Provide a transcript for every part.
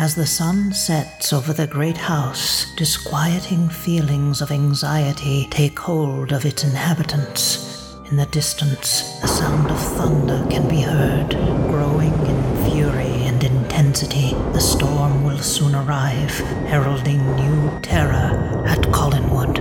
As the sun sets over the great house, disquieting feelings of anxiety take hold of its inhabitants. In the distance, the sound of thunder can be heard, growing in fury and intensity. The storm will soon arrive, heralding new terror at Collinwood.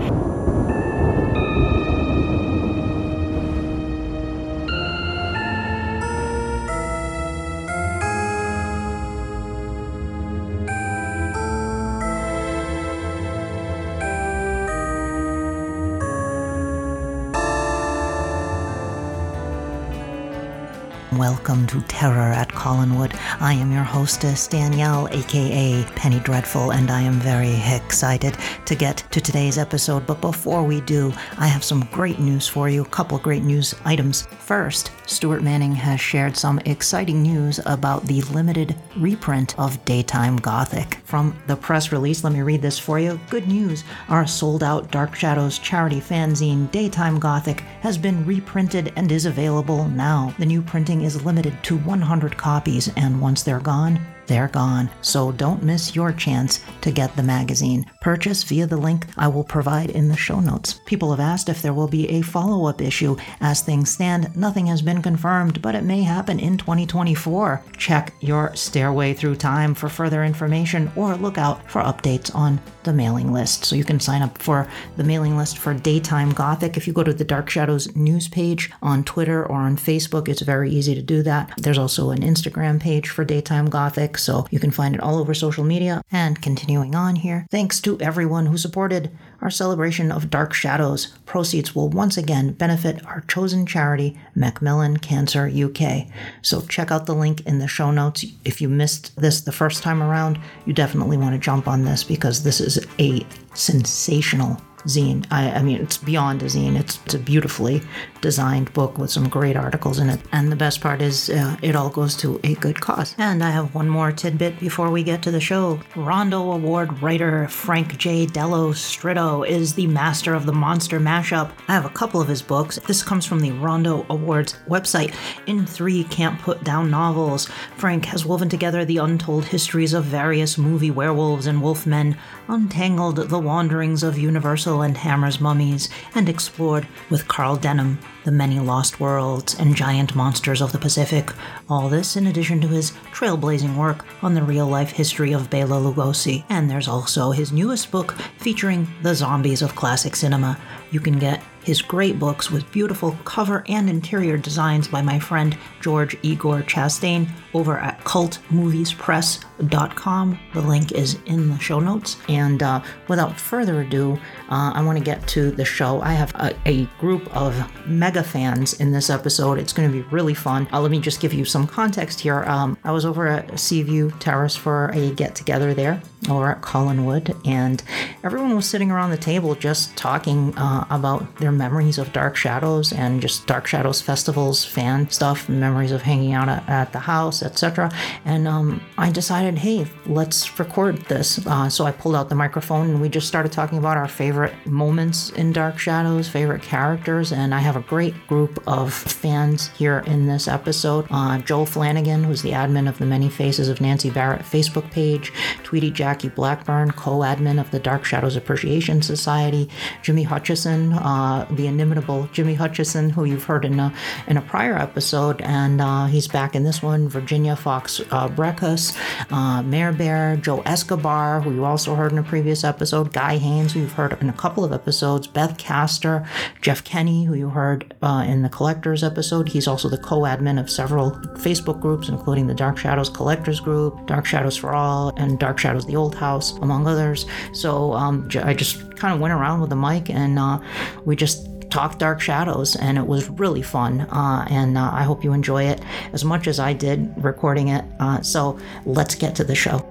Welcome to Terror at Collinwood. I am your hostess, Danielle, aka Penny Dreadful, and I am very excited to get to today's episode. But before we do, I have some great news for you, a couple great news items. First, Stuart Manning has shared some exciting news about the limited reprint of Daytime Gothic. From the press release, let me read this for you. Good news our sold out Dark Shadows charity fanzine, Daytime Gothic, has been reprinted and is available now. The new printing is limited to 100 copies, and once they're gone, they're gone. So don't miss your chance to get the magazine. Purchase via the link I will provide in the show notes. People have asked if there will be a follow up issue. As things stand, nothing has been confirmed, but it may happen in 2024. Check your Stairway Through Time for further information or look out for updates on the mailing list. So you can sign up for the mailing list for Daytime Gothic. If you go to the Dark Shadows news page on Twitter or on Facebook, it's very easy to do that. There's also an Instagram page for Daytime Gothic so you can find it all over social media. And continuing on here, thanks to everyone who supported our celebration of Dark Shadows. Proceeds will once again benefit our chosen charity, Macmillan Cancer UK. So check out the link in the show notes. If you missed this the first time around, you definitely want to jump on this because this is a sensational zine. I, I, mean, it's beyond a zine. It's, it's, a beautifully designed book with some great articles in it. And the best part is uh, it all goes to a good cause. And I have one more tidbit before we get to the show. Rondo Award writer Frank J. Dello Stritto is the master of the monster mashup. I have a couple of his books. This comes from the Rondo Awards website. In three can't put down novels, Frank has woven together the untold histories of various movie werewolves and wolfmen, untangled the wanderings of Universal and Hammer's mummies, and explored with Carl Denham the many lost worlds and giant monsters of the Pacific. All this in addition to his trailblazing work on the real life history of Bela Lugosi. And there's also his newest book featuring the zombies of classic cinema. You can get his great books with beautiful cover and interior designs by my friend George Igor Chastain over at cultmoviespress.com. The link is in the show notes. And uh, without further ado, uh, I want to get to the show. I have a, a group of mega fans in this episode. It's going to be really fun. Uh, let me just give you some context here. Um, I was over at Seaview Terrace for a get together there over at Collinwood, and everyone was sitting around the table just talking uh, about their memories of Dark Shadows and just Dark Shadows festivals, fan stuff, memories of hanging out at, at the house, etc. And um, I decided, hey, let's record this. Uh, so I pulled out the microphone and we just started talking about our favorite moments in Dark Shadows, favorite characters, and I have a great group of fans here in this episode. Uh, Joel Flanagan, who's the admin of the Many Faces of Nancy Barrett Facebook page, Tweetie Jackie Blackburn, co admin of the Dark Shadows Appreciation Society, Jimmy Hutcheson, uh, the inimitable Jimmy Hutcheson, who you've heard in a, in a prior episode, and uh, he's back in this one, Virginia Fox uh, Brekhus, uh, Mair Bear, Joe Escobar, who you also heard in a previous episode, Guy Haines, who you've heard in a couple of episodes, Beth Caster, Jeff Kenny, who you heard uh, in the Collectors episode. He's also the co admin of several Facebook groups, including the Dark Shadows Collectors Group, Dark Shadows for All, and Dark Shadows the Old House, among others. So um, I just kind of went around with the mic and uh, we just talked Dark Shadows, and it was really fun. Uh, and uh, I hope you enjoy it as much as I did recording it. Uh, so let's get to the show.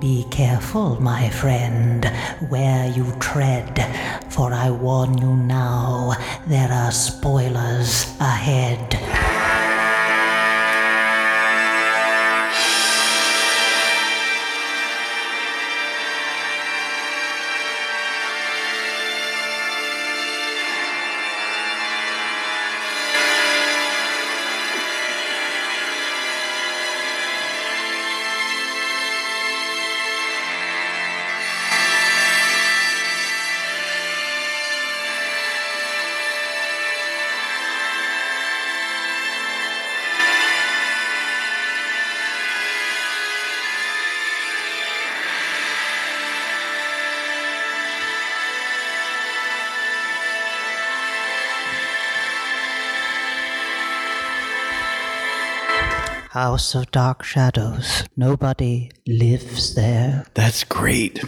Be careful, my friend, where you tread, for I warn you now, there are spoilers ahead. House of Dark Shadows. Nobody lives there. That's great.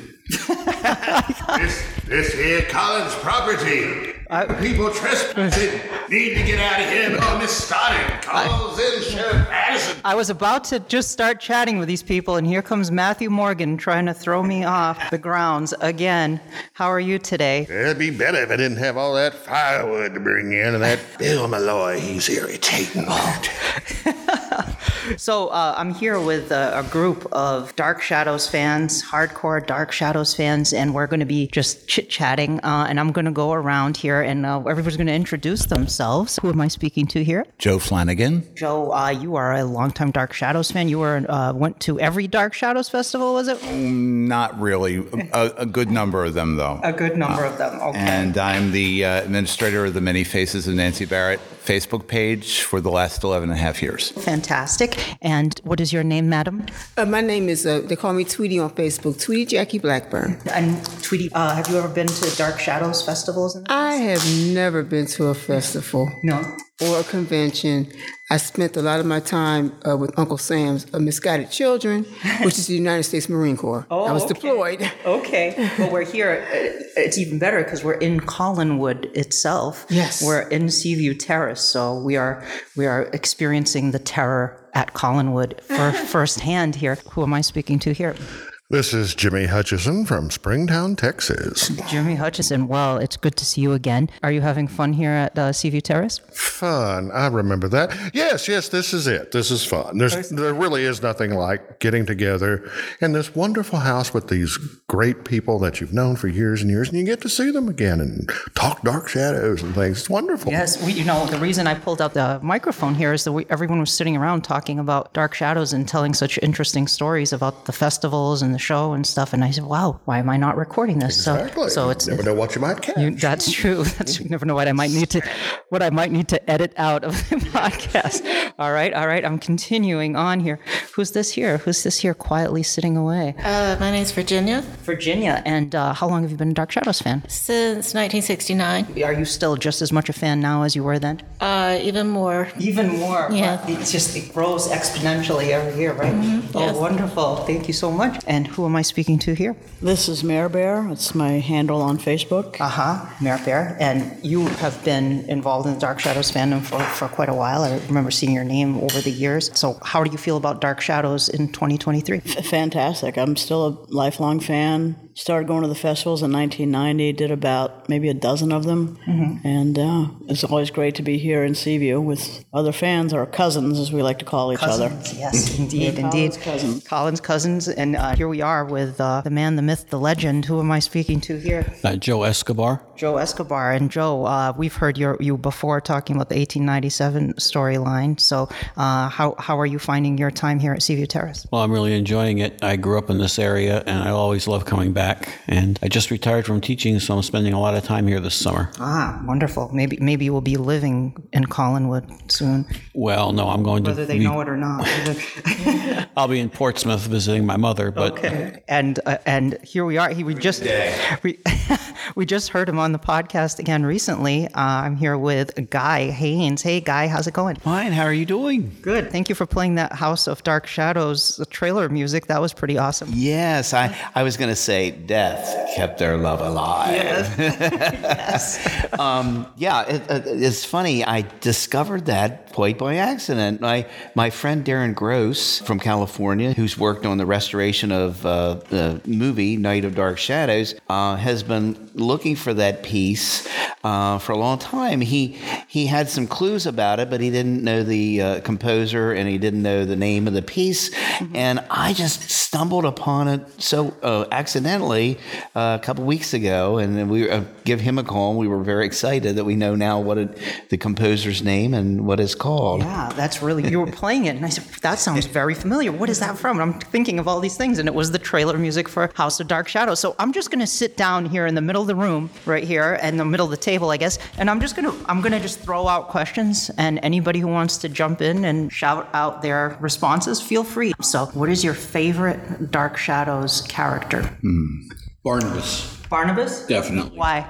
This, this here Collins property. People trespassing. Need to get out of here before this started. Calls in Sheriff Addison. I was about to just start chatting with these people, and here comes Matthew Morgan trying to throw me off the grounds again. How are you today? It'd be better if I didn't have all that firewood to bring in and that Bill Malloy. He's irritating. So uh, I'm here with a, a group of Dark Shadows fans, hardcore Dark Shadows fans, and we're going to be just chit chatting. Uh, and I'm going to go around here, and uh, everybody's going to introduce themselves. Who am I speaking to here? Joe Flanagan. Joe, uh, you are a longtime Dark Shadows fan. You were uh, went to every Dark Shadows festival, was it? Not really. A, a good number of them, though. A good number of them. Okay. And I'm the uh, administrator of the Many Faces of Nancy Barrett Facebook page for the last 11 and a half years. Fantastic. And what is your name, madam? Uh, my name is, uh, they call me Tweetie on Facebook, Tweetie Jackie Blackburn. And Tweetie, uh, have you ever been to Dark Shadows festivals? I have never been to a festival no. or a convention. I spent a lot of my time uh, with Uncle Sam's uh, Misguided Children, which is the United States Marine Corps. I was okay. deployed. Okay. Well, we're here. uh, It's even better because we're in Collinwood itself. Yes. We're in Seaview Terrace, so we are we are experiencing the terror at Collinwood for firsthand here. Who am I speaking to here? This is Jimmy Hutcheson from Springtown, Texas. Jimmy Hutcheson. Well, it's good to see you again. Are you having fun here at uh, Seaview Terrace? Fun. I remember that. Yes, yes, this is it. This is fun. There's, there really is nothing like getting together in this wonderful house with these great people that you've known for years and years, and you get to see them again and talk dark shadows and things. It's wonderful. Yes, we, you know, the reason I pulled out the microphone here is that we, everyone was sitting around talking about Dark Shadows and telling such interesting stories about the festivals and the show and stuff. And I said, wow, why am I not recording this? Exactly. So, so it's, never know what you might catch. you, that's true. That's, you never know what I might need to, what I might need to edit out of the podcast. All right, all right. I'm continuing on here. Who's this here? Who's this here quietly sitting away? Uh, my name's Virginia. Virginia. And uh, how long have you been a Dark Shadows fan? Since 1969, Are you still just as much a fan now as you were then? uh, even more. Even more. Yeah. It's just, it grows exponentially every year, right? Oh, yes. wonderful. Thank you so much. And who am I speaking to here? This is Mair Bear. It's my handle on Facebook. Uh huh. Mair Bear. And you have been involved in the Dark Shadows fandom for, for quite a while. I remember seeing your name over the years. So, how do you feel about Dark Shadows in 2023? F- Fantastic. I'm still a lifelong fan. Started going to the festivals in 1990, did about maybe a dozen of them. And uh, it's always great to be here in Seaview with other fans, or cousins, as we like to call each other. Yes, indeed, Collins indeed. cousins. Collins cousins. And uh, here we are with uh, the man, the myth, the legend. Who am I speaking to here? Uh, Joe Escobar. Joe Escobar. And Joe, uh, we've heard your, you before talking about the 1897 storyline. So, uh, how, how are you finding your time here at Seaview Terrace? Well, I'm really enjoying it. I grew up in this area and I always love coming back. And I just retired from teaching, so I'm spending a lot of time here this summer. Ah, wonderful. Maybe maybe you will be living in Collinwood soon, Well, no, I'm going whether to. Whether they be- know it or not. I'll be in Portsmouth visiting my mother, but and uh, and here we are. He we just we, we just heard him on the podcast again recently. Uh, I'm here with Guy Haines. Hey, Guy, how's it going? Fine. How are you doing? Good. Thank you for playing that House of Dark Shadows trailer music. That was pretty awesome. Yes, I, I was going to say death kept their love alive. um, yeah, it, it- it's funny. I discovered that quite by accident. My my friend Darren Gross from California, who's worked on the restoration of uh, the movie Night of Dark Shadows, uh, has been looking for that piece uh, for a long time. He he had some clues about it, but he didn't know the uh, composer and he didn't know the name of the piece. And I just stumbled upon it so uh, accidentally uh, a couple weeks ago, and we uh, give him a call. We were very excited that we know now what it, the composer's name and what it's called. Yeah, that's really. You were playing it, and I said, "That sounds very familiar. What is that from?" And I'm thinking of all these things, and it was the trailer music for House of Dark Shadows. So I'm just going to sit down here in the middle of the room, right here, in the middle of the table, I guess, and I'm just going to I'm going to just throw out questions, and anybody who wants to jump in and shout out their responses, feel free. So, what is your favorite Dark Shadows character? Hmm. Barnabas, Barnabas. definitely. Why?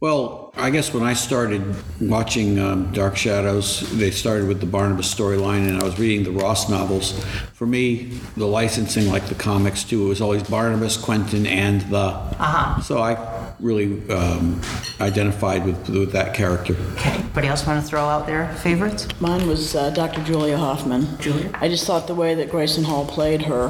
Well, I guess when I started watching um, Dark Shadows, they started with the Barnabas storyline, and I was reading the Ross novels. For me, the licensing, like the comics too, it was always Barnabas, Quentin, and the. Uh-huh. So I really um, identified with, with that character. Okay. Anybody else want to throw out their favorites? Mine was uh, Dr. Julia Hoffman. Julia? I just thought the way that Grayson Hall played her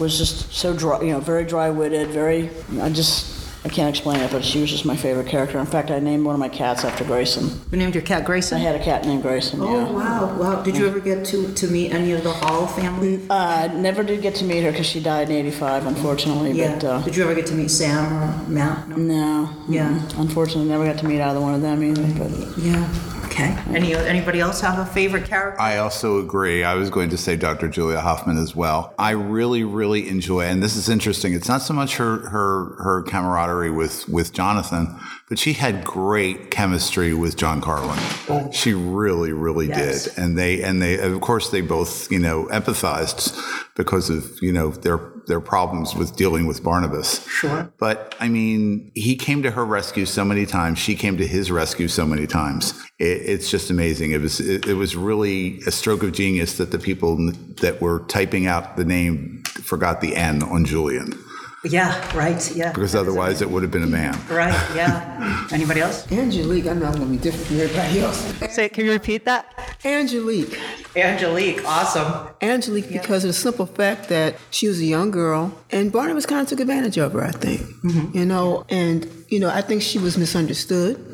was just so dry, you know, very dry-witted, very. I just. I can't explain it, but she was just my favorite character. In fact, I named one of my cats after Grayson. You named your cat Grayson? I Grayson. had a cat named Grayson. Oh yeah. wow, wow! Did you ever get to to meet any of the Hall family? Uh, never did get to meet her because she died in '85, unfortunately. But uh, Did you ever get to meet Sam or Matt? No. no, Yeah. mm, unfortunately, never got to meet either one of them either. But Yeah. Okay. Any anybody else have a favorite character? I also agree. I was going to say Dr. Julia Hoffman as well. I really, really enjoy, and this is interesting. It's not so much her her her camaraderie with with Jonathan, but she had great chemistry with John Karlen. Oh. She really, really Yes. did, and they and they of course they both you know empathized because of you know their their problems with dealing with Barnabas. Sure. But I mean, he came to her rescue so many times. She came to his rescue so many times. It, it's just amazing. It was it, it was really a stroke of genius that the people that were typing out the name forgot the N on Julian Yeah. Right. Yeah. because otherwise it would have been a man. Right. Yeah. anybody else? Angelique, I know I'm gonna be different from everybody else. Say, can you repeat that? Angelique. Angelique. Awesome. Angelique, because of the simple fact that she was a young girl, and Barnabas kind of took advantage of her, I think. Mm-hmm. You know, and, you know, I think she was misunderstood.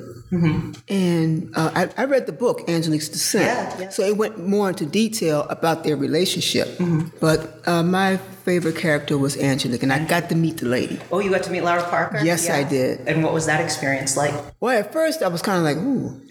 And uh, I, I read the book, Angelique's Descent. Mm-hmm. Yeah, yeah. So it went more into detail about their relationship. Mm-hmm. But uh, my favorite character was Angelique, and I got to meet the lady. Oh, you got to meet Lara Parker? Yes, I did. And what was that experience like? Well, at first I was kind of like, ooh.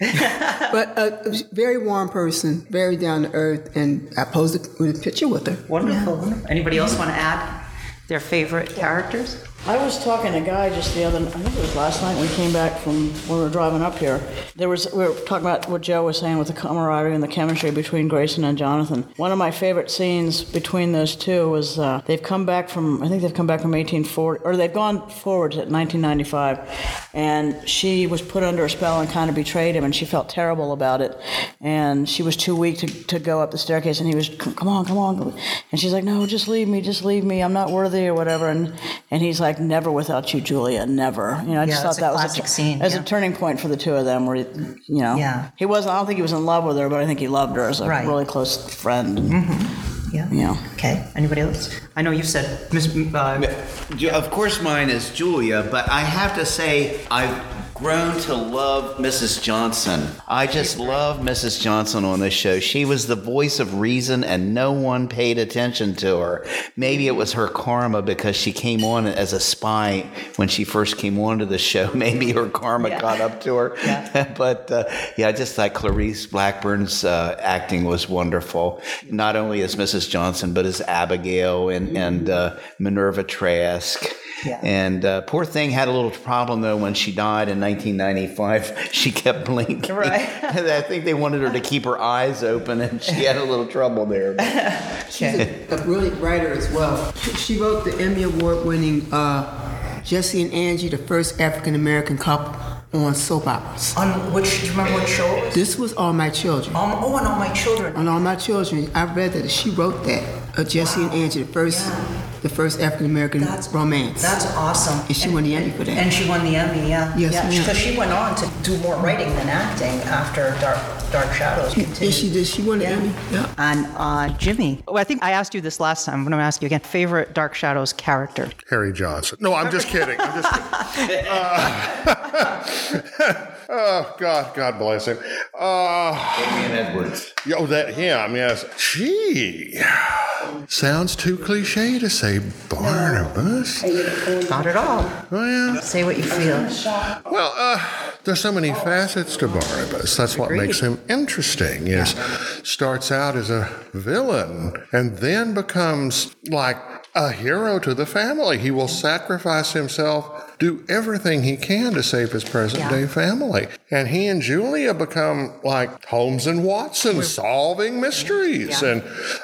but uh, a very warm person, very down to earth, and I posed a, with a picture with her. Wonderful. Anybody else want to add their favorite characters? I was talking to a guy just the other, I think it was last night when we came back from when we were driving up here. There was we were talking about what Joe was saying with the camaraderie and the chemistry between Grayson and Jonathan. One of my favorite scenes between those two was uh, they've come back from I think they've come back from 1840 or they've gone forward to 1995, and she was put under a spell and kind of betrayed him, and she felt terrible about it, and she was too weak to, to go up the staircase, and he was come on, come on, and she's like, no, just leave me, just leave me, I'm not worthy or whatever, and and he's like, never without you, Julia, never. You know, I Yeah, just that's thought a that was classic a, scene, as yeah. a turning point for the two of them, where you know, Yeah. he wasn't. I don't think he was in love with her, but I think he loved her as a Right. Mm-hmm. really close friend. Yeah. Yeah. Okay. Anybody else? I know you've said Miss. Uh, Of course, mine is Julia, but I have to say, I've grown to love Mrs. Johnson. I just love Mrs. Johnson on this show. She was the voice of reason, and no one paid attention to her. Maybe it was her karma because she came on as a spy when she first came onto the show. Maybe her karma Yeah. caught up to her. but uh, yeah, I just thought Clarice Blackburn's uh, acting was wonderful. Not only as Mrs. Johnson, but as Abigail and, and uh, Minerva Trask. Yeah. And uh, poor thing had a little problem though when she died in 1995. She kept blinking. Right. I think they wanted her to keep her eyes open, and she had a little trouble there. She's a, a brilliant writer as well. She wrote the Emmy Award winning uh, Jesse and Angie, the first African American couple on soap operas. on which? Do you remember what show was? This was All My Children. Um, oh, and all my children. On All My Children, I read that she wrote that. Uh, Jesse and Angie, the first, the first African American That's- romance. That's awesome. And she won the Emmy for that. And she won the Emmy, yeah. Yes, yeah, ma'am. Because she went on to do more writing than acting after Dark Dark Shadows continued. yes, she did. She won the Yeah. Emmy. Yeah. And uh, Jimmy, well, I think I asked you this last time. I'm going to ask you again. Favorite Dark Shadows character? Harry Johnson. No, I'm just kidding. I'm just kidding. Uh, oh God, God bless him. Uh, Adrian Edwards. Yo, that him. Yes. Gee, sounds too cliche to say Barnabas. Not at all. Well, Say what you feel. well, uh, there's so many facets to Barnabas. That's what makes him interesting. Is starts out as a villain and then becomes like a hero to the family. He will sacrifice himself do everything he can to save his present Yeah. day family. And he and Julia become like Holmes and Watson, solving mysteries. And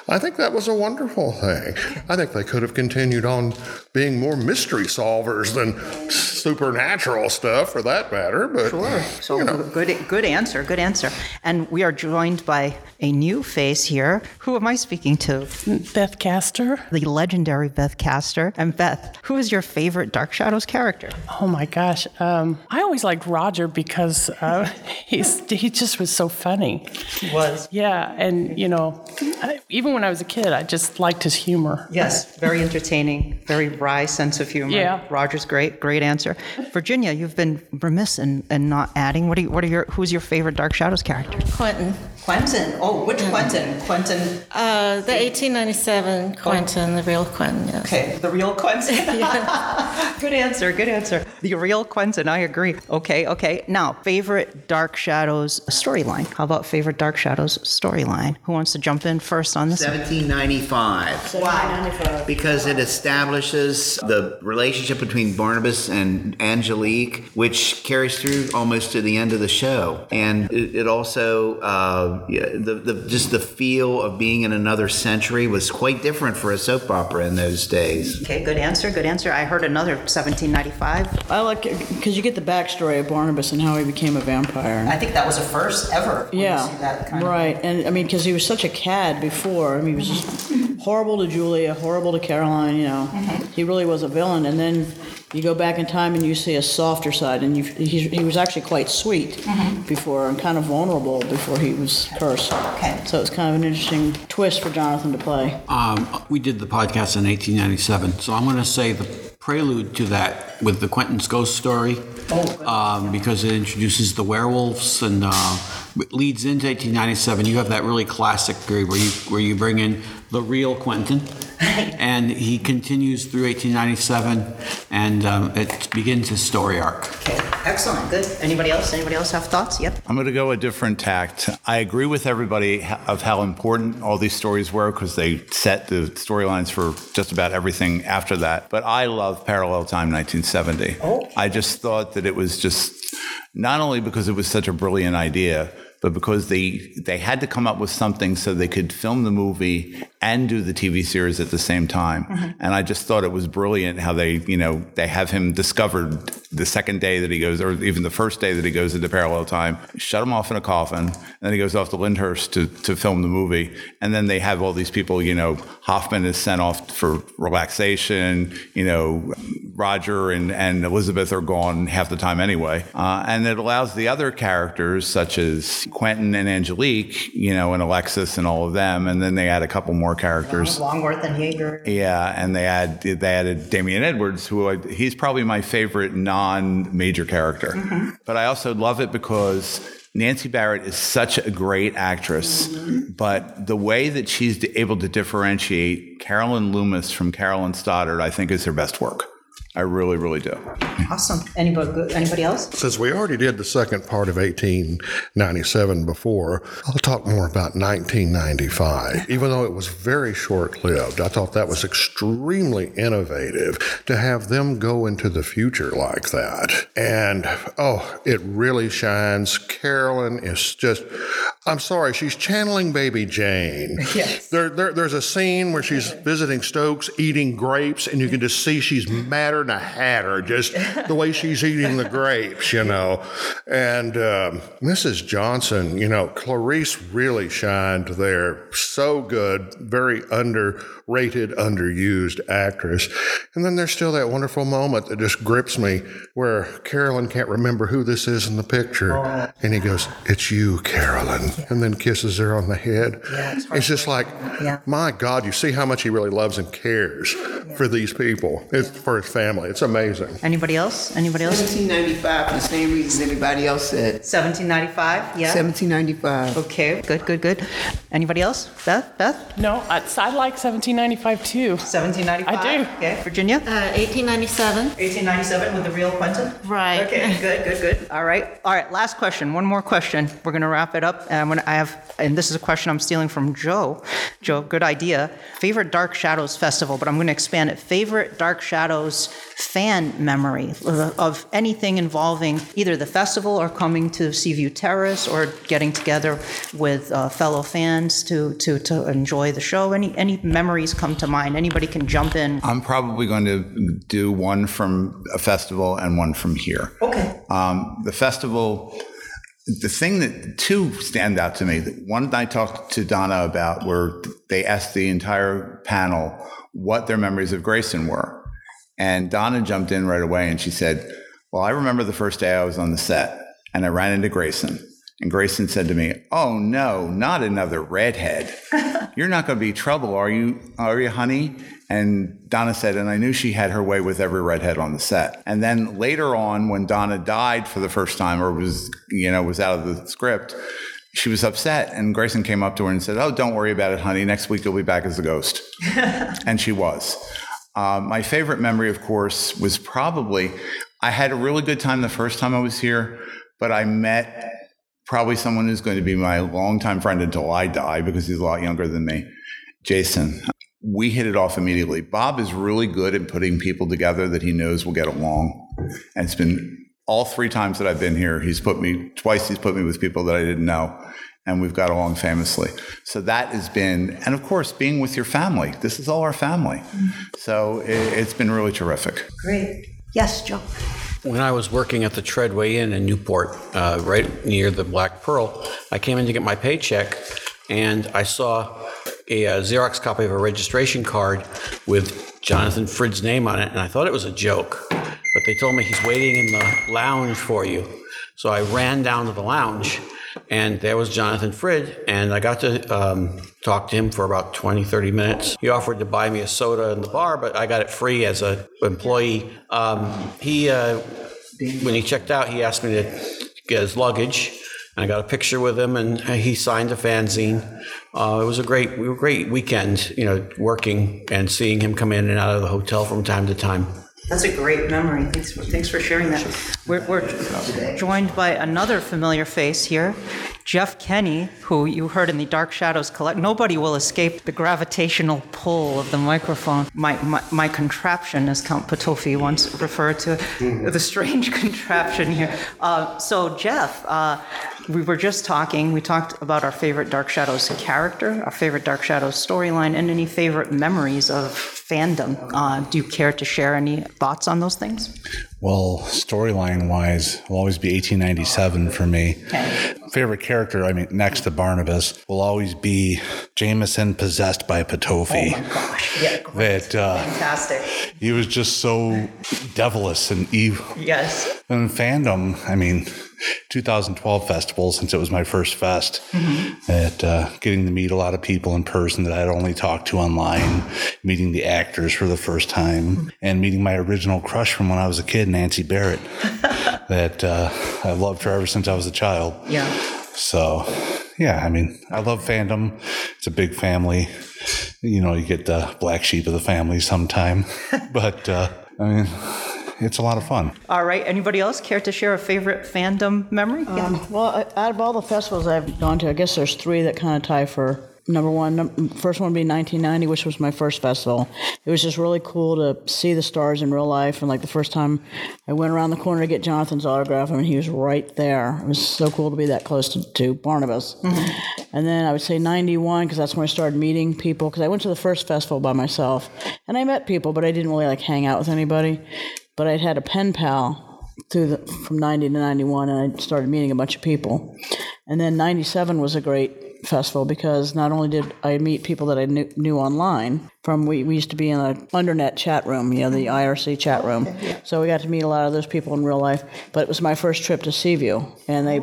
I think that was a wonderful thing. I think they could have continued on being more mystery solvers than supernatural stuff for that matter. But Sure. So good, good answer. Good answer. And we are joined by a new face here. Who am I speaking to? Beth Caster. The legendary Beth Caster. And Beth, who is your favorite Dark Shadows character? Oh my gosh. Um, I always liked Roger because uh, he's, he just was so funny. He was. Yeah. And, you know, I, even when I was a kid, I just liked his humor. Yes, very entertaining, very wry sense of humor. Yeah. Roger's great, great answer. Virginia, you've been remiss in, in not adding. What are you, what are your who's your favorite Dark Shadows character? Quentin. Quentin. Oh, which Quentin? Quentin. Uh, the 1897 Quentin, the real Quentin, yes. Okay, the real Quentin. good answer. Good answer. The real Quentin. I agree. Okay. Okay. Now, favorite Dark Shadows storyline. How about favorite Dark Shadows storyline? Who wants to jump in first on this? 1795. Why? Because it establishes the relationship between Barnabas and Angelique, which carries through almost to the end of the show, and it, it also uh, Um, yeah, the, the just the feel of being in another century was quite different for a soap opera in those days. Okay. Good answer. Good answer. I heard another 1795. I like because you get the backstory of Barnabas and how he became a vampire. I think that was a first ever. when you yeah, see that kind of- right. And I mean, because he was such a cad before. I mean, he was just mm-hmm. horrible to Julia, horrible to Caroline. You know, mm-hmm. he really was a villain. And then you go back in time and you see a softer side, and you, he, he was actually quite sweet before and kind of vulnerable before he was cursed. Okay. So it's kind of an interesting twist for Jonathan to play. Um, we did the podcast in 1897, so I'm going to say the prelude to that with the Quentin's ghost story, um, because it introduces the werewolves and uh, it leads into 1897. You have that really classic period where you where you bring in the real Quentin, and he continues through 1897, and um, it begins his story arc. Okay. Excellent. Good. Anybody else? Anybody else have thoughts? Yep. I'm going to go a different tact. I agree with everybody of how important all these stories were because they set the storylines for just about everything after that. But I love Parallel Time 1970. Oh. I just thought that it was just not only because it was such a brilliant idea, but because they they had to come up with something so they could film the movie and do the TV series at the same time. And I just thought it was brilliant how they, you know, they have him discovered the second day that he goes, or even the first day that he goes into parallel time, shut him off in a coffin, and then he goes off to Lyndhurst to, to film the movie. And then they have all these people, you know, Hoffman is sent off for relaxation, you know, Roger and, and Elizabeth are gone half the time anyway. Uh, and it allows the other characters, such as Quentin and Angelique, you know, and Alexis and all of them. And then they add a couple more characters. Longworth and Hager. Yeah, and they add they added Damian Edwards, who I, he's probably my favorite non-major character. Mm-hmm. But I also love it because Nancy Barrett is such a great actress, mm-hmm. but the way that she's able to differentiate Carolyn Loomis from Carolyn Stoddard, I think, is her best work. I really, really do. Awesome. Anybody? Anybody else? Since we already did the second part of 1897 before, I'll talk more about 1995. Even though it was very short lived, I thought that was extremely innovative to have them go into the future like that. And oh, it really shines. Carolyn is just, I'm sorry, she's channeling baby Jane. Yes. There, there, there's a scene where she's visiting Stokes eating grapes, and you can just see she's madder than a hatter, just the way she's eating the grapes, you know. And um, Mrs. Johnson, you know, Clarice really shined there. So good, very underrated, underused actress. And then there's still that wonderful moment that just grips me where Carolyn can't remember who this is in the picture. And he goes, It's you, Carolyn. And then kisses her on the head. it's just like, Yeah. my God, you see how much he really loves and cares for these people, it's for his family. It's amazing. Anybody else? Anybody else? 1795 for the same reasons everybody else said. 1795. Yeah. 1795. Okay. Good. Good. Good. Anybody else? Beth. Beth. No, I, I like 1795 too. 1795. I do. Okay. Virginia. Uh, 1897. 1897 with the real Quentin. Right. Okay, good, good, good. All right, all right. Last question. One more question. We're going to wrap it up. And I'm gonna, I have, and this is a question I'm stealing from Joe. Joe, good idea. Favorite Dark Shadows festival, but I'm going to expand it. Favorite Dark Shadows fan memory of, anything involving either the festival or coming to Seaview Terrace or getting together with uh, fellow fans to, to, to enjoy the show. Any, any memories come to mind? Anybody can jump in. I'm probably going to do one from a festival and one from here. Okay. Um, the festival, the thing that two stand out to me. One I talked to Donna about, where they asked the entire panel what their memories of Grayson were. And Donna jumped in right away and she said, Well, I remember the first day I was on the set and I ran into Grayson. And Grayson said to me, Oh no, not another redhead. You're not going to be trouble, are you? Are you, honey? And Donna said, and I knew she had her way with every redhead on the set. And then later on, when Donna died for the first time or was, you know, was out of the script, she was upset. And Grayson came up to her and said, Oh, don't worry about it, honey. Next week you'll be back as a ghost. and she was. Uh, my favorite memory, of course, was probably I had a really good time the first time I was here, but I met probably someone who's going to be my longtime friend until I die because he's a lot younger than me, Jason. We hit it off immediately. Bob is really good at putting people together that he knows will get along. And it's been all three times that I've been here, he's put me, twice he's put me with people that I didn't know. And we've got along famously. So that has been, and of course, being with your family. This is all our family. So it, it's been really terrific. Great. Yes, Joe. When I was working at the Treadway Inn in Newport, uh, right near the Black Pearl, I came in to get my paycheck and I saw a, uh Xerox copy of a registration card with Jonathan Frid's name on it, and I thought it was a joke. But they told me he's waiting in the lounge for you. So I ran down to the lounge, and there was Jonathan Frid, and I got to um, talk to him for about 20, 30 minutes. He offered to buy me a soda in the bar, but I got it free as an employee. Um, he, uh, when he checked out, he asked me to get his luggage. And I got a picture with him, and he signed a fanzine. Uh, it was a great, we great weekend, you know, working and seeing him come in and out of the hotel from time to time. That's a great memory. Thanks for, thanks for sharing that. We're, we're joined by another familiar face here, Jeff Kenny, who you heard in the Dark Shadows collect. Nobody will escape the gravitational pull of the microphone. My, my, my contraption, as Count Petofi once referred to it, the strange contraption here. Uh, so, Jeff, uh, we were just talking. We talked about our favorite Dark Shadows character, our favorite Dark Shadows storyline, and any favorite memories of fandom. Uh, do you care to share any thoughts on those things? Well, storyline wise, will always be 1897 for me. Favorite character, I mean, next to Barnabas, will always be Jameson possessed by Petofi. Oh my gosh! Yeah, That uh, fantastic. he was just so devilish and evil. Yes. And fandom, I mean, 2012 festival, since it was my first fest, at uh, getting to meet a lot of people in person that I'd only talked to online, meeting the actors for the first time, and meeting my original crush from when I was a kid, Nancy Barrett, that uh, I loved her ever since I was a child. Yeah. So, yeah, I mean, I love fandom. It's a big family. You know, you get the black sheep of the family sometime, but uh, I mean, it's a lot of fun. All right. Anybody else care to share a favorite fandom memory? Um, well, I- out of all the festivals I've gone to, I guess there's three that kind of tie for number one. Num- First one would be 1990, which was my first festival. It was just really cool to see the stars in real life. And like the first time I went around the corner to get Jonathan's autograph, I mean, he was right there. It was so cool to be that close to, to Barnabas. Mm-hmm. And then I would say 91, because that's when I started meeting people. Because I went to the first festival by myself, and I met people, but I didn't really like hang out with anybody. But I'd had a pen pal through the from 90 to 91 and I started meeting a bunch of people. And then 97 was a great festival because not only did I meet people that I knew, knew online from we, we used to be in a undernet chat room, you know, the IRC chat room. So we got to meet a lot of those people in real life. But it was my first trip to Seaview and they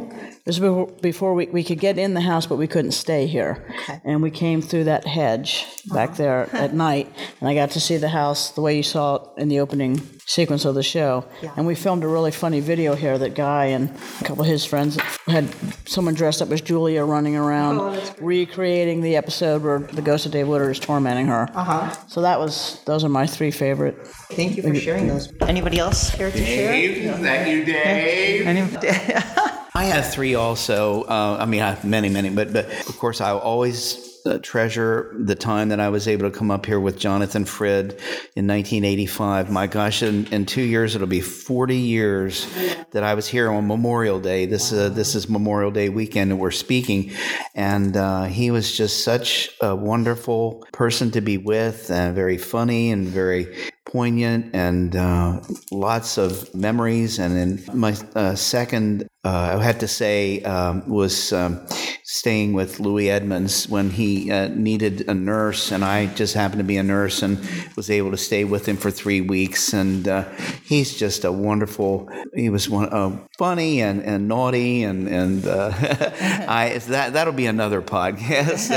this was before, before we, we could get in the house, but we couldn't stay here. And we came through that hedge back there at night, and I got to see the house the way you saw it in the opening sequence of the show. And we filmed a really funny video here that Guy and a couple of his friends had someone dressed up as Julia running around, recreating the episode where the ghost of Dave Woodard is tormenting her. Uh-huh. So that was those are my three favorite. Thank you for sharing those. Anybody else care to share? Dave, thank you, Dave. Any- I have three also. Uh, I mean, I have many, many, but but of course, I always uh, treasure the time that I was able to come up here with Jonathan Frid in 1985. My gosh, in, in two years it'll be 40 years that I was here on Memorial Day. This uh, this is Memorial Day weekend, and we're speaking. And uh, he was just such a wonderful person to be with, and very funny and very poignant and uh, lots of memories. And in my uh, second, uh, I had to say, um, was um, staying with Louis Edmonds when he uh, needed a nurse, and I just happened to be a nurse and was able to stay with him for three weeks. And uh, he's just a wonderful. He was one uh, funny and, and naughty, and and I that that'll be another podcast.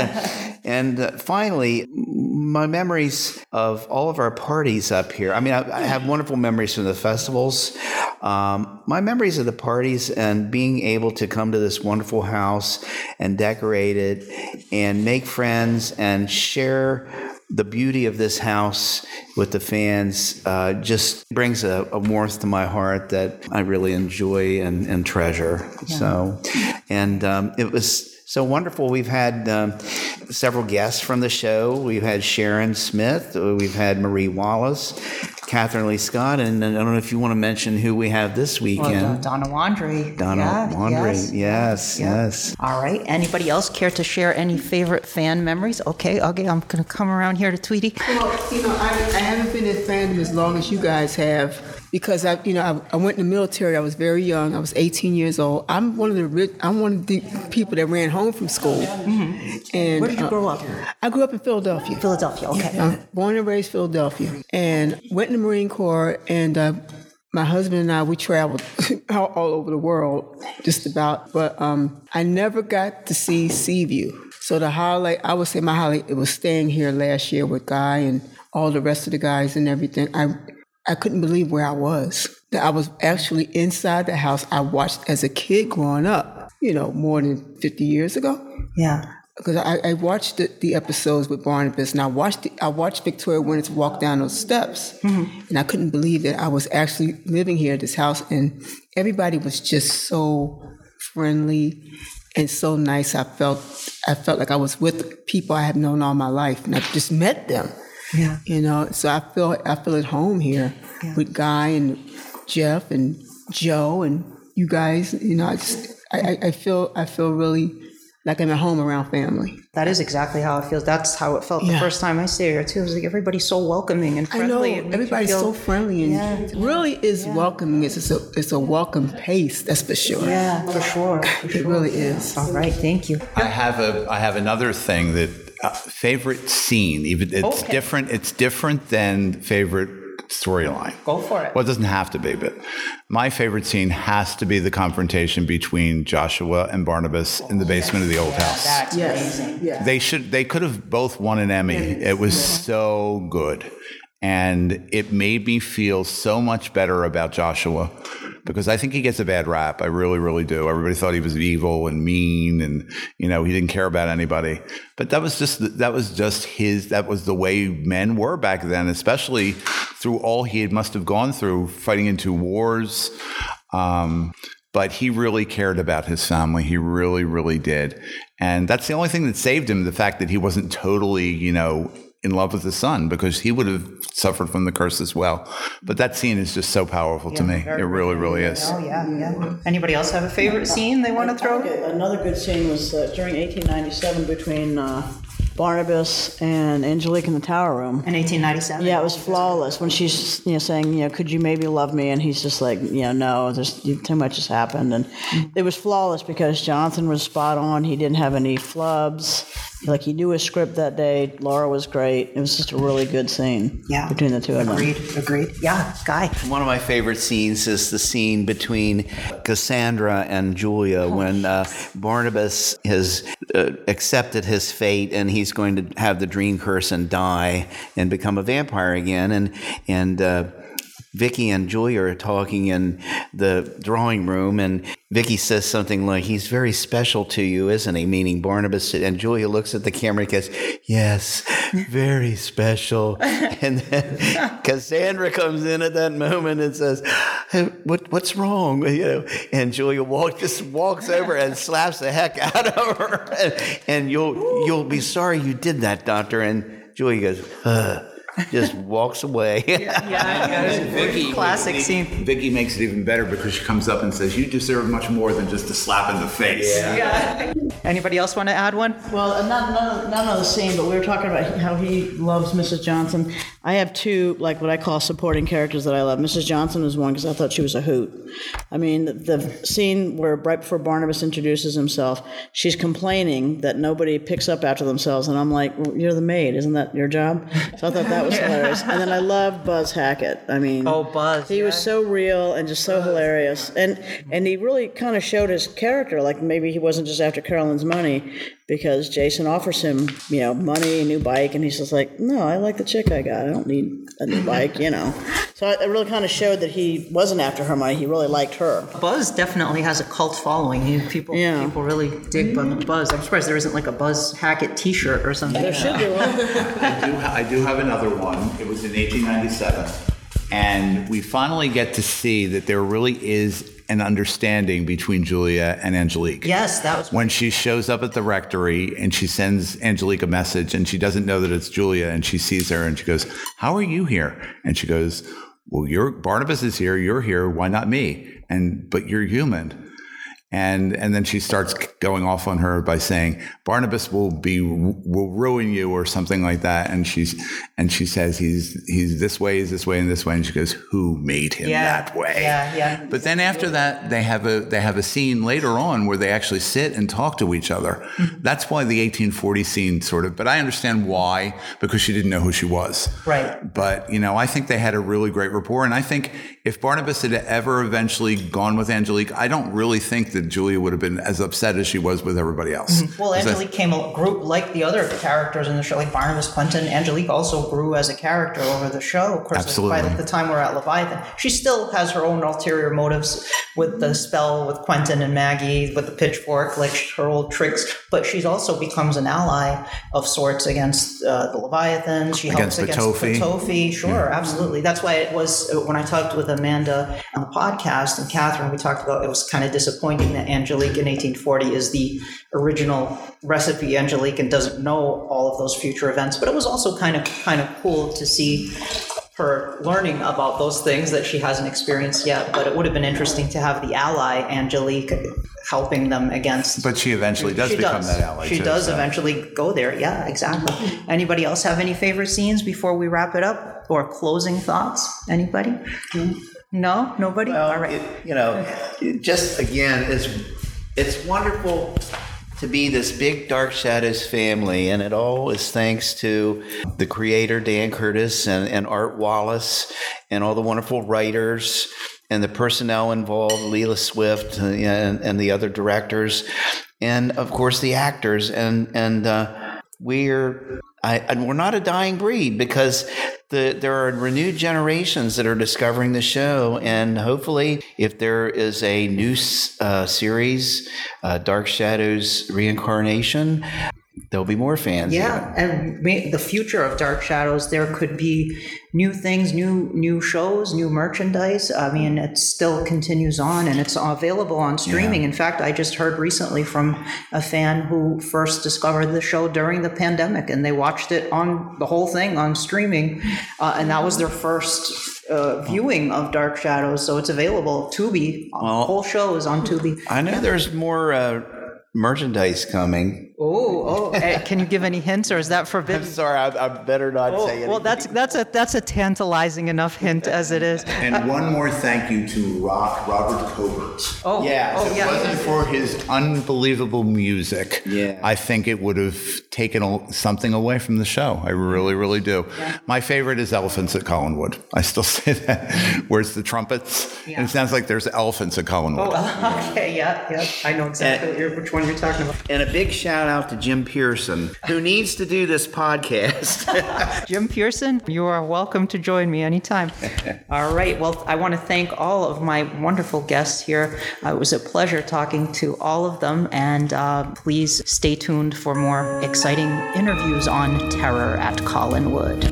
and finally my memories of all of our parties up here. I mean, I, I have wonderful memories from the festivals. Um, my memories of the parties and being able to come to this wonderful house and decorate it and make friends and share the beauty of this house with the fans uh, just brings a, a, warmth to my heart that I really enjoy and, and treasure. Yeah. So, and um, it was so wonderful. We've had um, several guests from the show. We've had Sharon Smith. We've had Marie Wallace, Kathryn Leigh Scott, and I don't know if you want to mention who we have this weekend. Well, Donna Wandrey. Donna yeah, Wandrey. Yes, yes, yeah. yes. All right. Anybody else care to share any favorite fan memories? Okay, okay. I'm going to come around here to Tweetie. Well, you know, I, I haven't been in fandom as long as you guys have because I, you know, I, I, went in the military. I was very young. I was 18 years old. I'm one of the rich, I'm one of the people that ran home from school. Mm-hmm. And where did you uh, grow up? I grew up in Philadelphia. Philadelphia, okay. I'm born and raised Philadelphia, and went in the Marine Corps. And uh, my husband and I, we traveled all, all, over the world, just about. But um, I never got to see Seaview. So the highlight, I would say my highlight, it was staying here last year with Guy and all the rest of the guys and everything. I I couldn't believe where I was. That I was actually inside the house I watched as a kid growing up, you know, more than 50 years ago. Yeah. Because I, I watched the, the, episodes with Barnabas and I watched the, I watched Victoria Winters walk down those steps. Mm-hmm. And I couldn't believe that I was actually living here at this house and everybody was just so friendly and so nice. I felt I felt like I was with people I have known all my life and I just met them. Yeah. You know, so I feel I feel at home here yeah. with Guy and Jeff and Joe and you guys. You know, I just I, I feel I feel really like I'm at home around family. That is exactly how it feels. That's how it felt yeah. the first time I stayed here too. It was like everybody's so welcoming and friendly. I know everybody's feel, so friendly and yeah. really is yeah. welcoming. It's a it's a welcome pace. That's for sure. Yeah, for sure. For it sure. really is. All right, thank you. I have a I have another thing that uh, favorite scene. Even it's okay. different. It's different than favorite storyline. Go for it. Well, it doesn't have to be, but my favorite scene has to be the confrontation between Joshua and Barnabas in the basement of the old house. That's yes. amazing. Yeah. They should. They could have both won an Emmy. It was so good, and it made me feel so much better about Joshua because I think he gets a bad rap. I really, really do. Everybody thought he was evil and mean, and you know he didn't care about anybody. But that was just that was just his. That was the way men were back then, especially through all he must have gone through, fighting into wars. Um, but he really cared about his family. He really, really did. And that's the only thing that saved him the fact that he wasn't totally, you know, in love with his son because he would have suffered from the curse as well. But that scene is just so powerful yeah, to me. It really, really is. Oh yeah, yeah. Anybody else have a favorite scene they want to throw? Another good scene was uh, during 1897 between uh, Barnabas and Angelique in the tower room. In 1897? Yeah, it was flawless. When she's you know saying, you know, could you maybe love me? And he's just like, you know, no, there's too much has happened. And it was flawless because Jonathan was spot on. He didn't have any flubs. Like he knew his script that day. Lara was great. It was just a really good scene. Yeah. Between the two agreed, of them. Agreed. Agreed. Yeah. Guy. One of my favorite scenes is the scene between Cassandra and Julia oh. when uh, Barnabas has uh, accepted his fate and he's going to have the dream curse and die and become a vampire again. And and uh, Vicky and Julia are talking in the drawing room, and Vicky says something like, "He's very special to you, isn't he?" Meaning Barnabas. And Julia looks at the camera and goes, "Yes, very special." and then Cassandra comes in at that moment and says, hey, "What what's wrong?" You know, and Julia walk, just walks over and slaps the heck out of her, and, and you'll you'll be sorry you did that, Doctor. And Julia goes, Ugh just walks away. yeah, Vicky, classic scene. Vicky makes it even better because she comes up and says, "You deserve much more than just a slap in the face." Yeah. Anybody else want to add one? Well, uh, not not not on the scene, but we were talking about how he loves Mrs. Johnson. I have two, like what I call supporting characters that I love. Mrs. Johnson is one because I thought she was a hoot. I mean, the, the scene where right before Barnabas introduces himself, she's complaining that nobody picks up after themselves, and I'm like, well, "You're the maid, isn't that your job?" So I thought that was hilarious. And then I love Buzz Hackett. I mean, oh Buzz, he was so real and just so hilarious, and and he really kind of showed his character. Like maybe he wasn't just after Carolyn's money, because Jason offers him, you know, money, a new bike, and he's just like, no, I like the chick I got. I don't need a new bike, you know. So it really kind of showed that he wasn't after her money. He really liked her. Buzz definitely has a cult following. He, people, Yeah. people really dig Buzz. I'm surprised there isn't like a Buzz Hackett T-shirt or something. There should be one. I do, I do have another one. It was in 1897. And we finally get to see that there really is an understanding between Julia and Angelique. Yes, that was When she shows up at the rectory and she sends Angelique a message and she doesn't know that it's Julia and she sees her and she goes, How are you here? And she goes, Well, you're Barnabas is here, you're here, why not me? And but you're human. And and then she starts going off on her by saying Barnabas will be will ruin you or something like that. And she's and she says he's he's this way, he's this way, and this way. And she goes, Who made him Yeah, that way? yeah, yeah. But then after that, they have a they have a scene later on where they actually sit and talk to each other. Mm-hmm. That's why the 1840 scene sort of. But I understand why because she didn't know who she was. Right. But you know, I think they had a really great rapport, and I think if Barnabas had ever eventually gone with Angelique, I don't really think that Julia would have been as upset as she was with everybody else. Well, 'Cause I- Angelique came a group like the other characters in the show, like Barnabas Quentin. Angelique also grew as a character over the show. Of course, Absolutely. by the time we're at Leviathan, she still has her own ulterior motives with the spell with Quentin and Maggie, with the pitchfork, like her old tricks. But she's also becomes an ally of sorts against uh, the Leviathans. She helps Against against. Petofi. Sure, absolutely. That's why it was uh, when I talked with Amanda on the podcast and Catherine, we talked about it was kind of disappointing that Angelique in 1840 is the original recipe Angelique and doesn't know all of those future events. But it was also kind of kind of cool to see her learning about those things that she hasn't experienced yet. But it would have been interesting to have the ally Angelique helping them against. but she eventually does she become does. that ally. She too, does so. eventually go there. Yeah, exactly. Anybody else have any favorite scenes before we wrap it up or closing thoughts? Anybody? No, nobody. All right. It- you know, it just again, it's it's wonderful to be this big Dark Shadows family, and it all is thanks to the creator Dan Curtis and, and Art Wallace and all the wonderful writers and the personnel involved, Lela Swift uh, and, and the other directors, and of course the actors and and. Uh, we're I, and we're not a dying breed because the, there are renewed generations that are discovering the show, and hopefully, if there is a new uh, series, uh, Dark Shadows reincarnation, there'll be more fans. Yeah, and the future of Dark Shadows, there could be new things, new new shows, new merchandise. I mean, it still continues on, and it's available on streaming. In fact, I just heard recently from a fan who first discovered the show during the pandemic, and they watched it on the whole thing on streaming, uh, and that was their first. Uh, viewing of Dark Shadows, so it's available. Tubi, Well- whole show is on Tubi. I know there's more uh, merchandise coming. Oh, oh! eh, can you give any hints, or is that forbidden? I'm sorry, I, I better not Oh, say anything. well, that's that's a that's a tantalizing enough hint as it is. And one more thank you to Rock Robert Cobert. Oh, Yeah, oh If yeah. it wasn't for his unbelievable music, Yeah. I think it would have taken something away from the show. I really, really do. My favorite is Elephants at Collinwood. I still say that. Where's the trumpets? And Yeah. it sounds like there's elephants at Collinwood. Oh, okay, yeah, yeah. I know exactly what you're- which one one you're talking about. And a big shout out to Jim Pierson, who needs to do this podcast. Jim Pierson, you are welcome to join me anytime. all right. Well, I want to thank all of my wonderful guests here. Uh, it was a pleasure talking to all of them, and uh, please stay tuned for more exciting interviews on terror at Collinwood.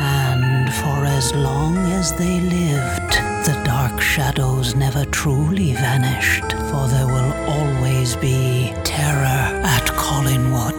And for as long as they lived, the dark shadows never truly vanished, for there will always be terror at Collinwood.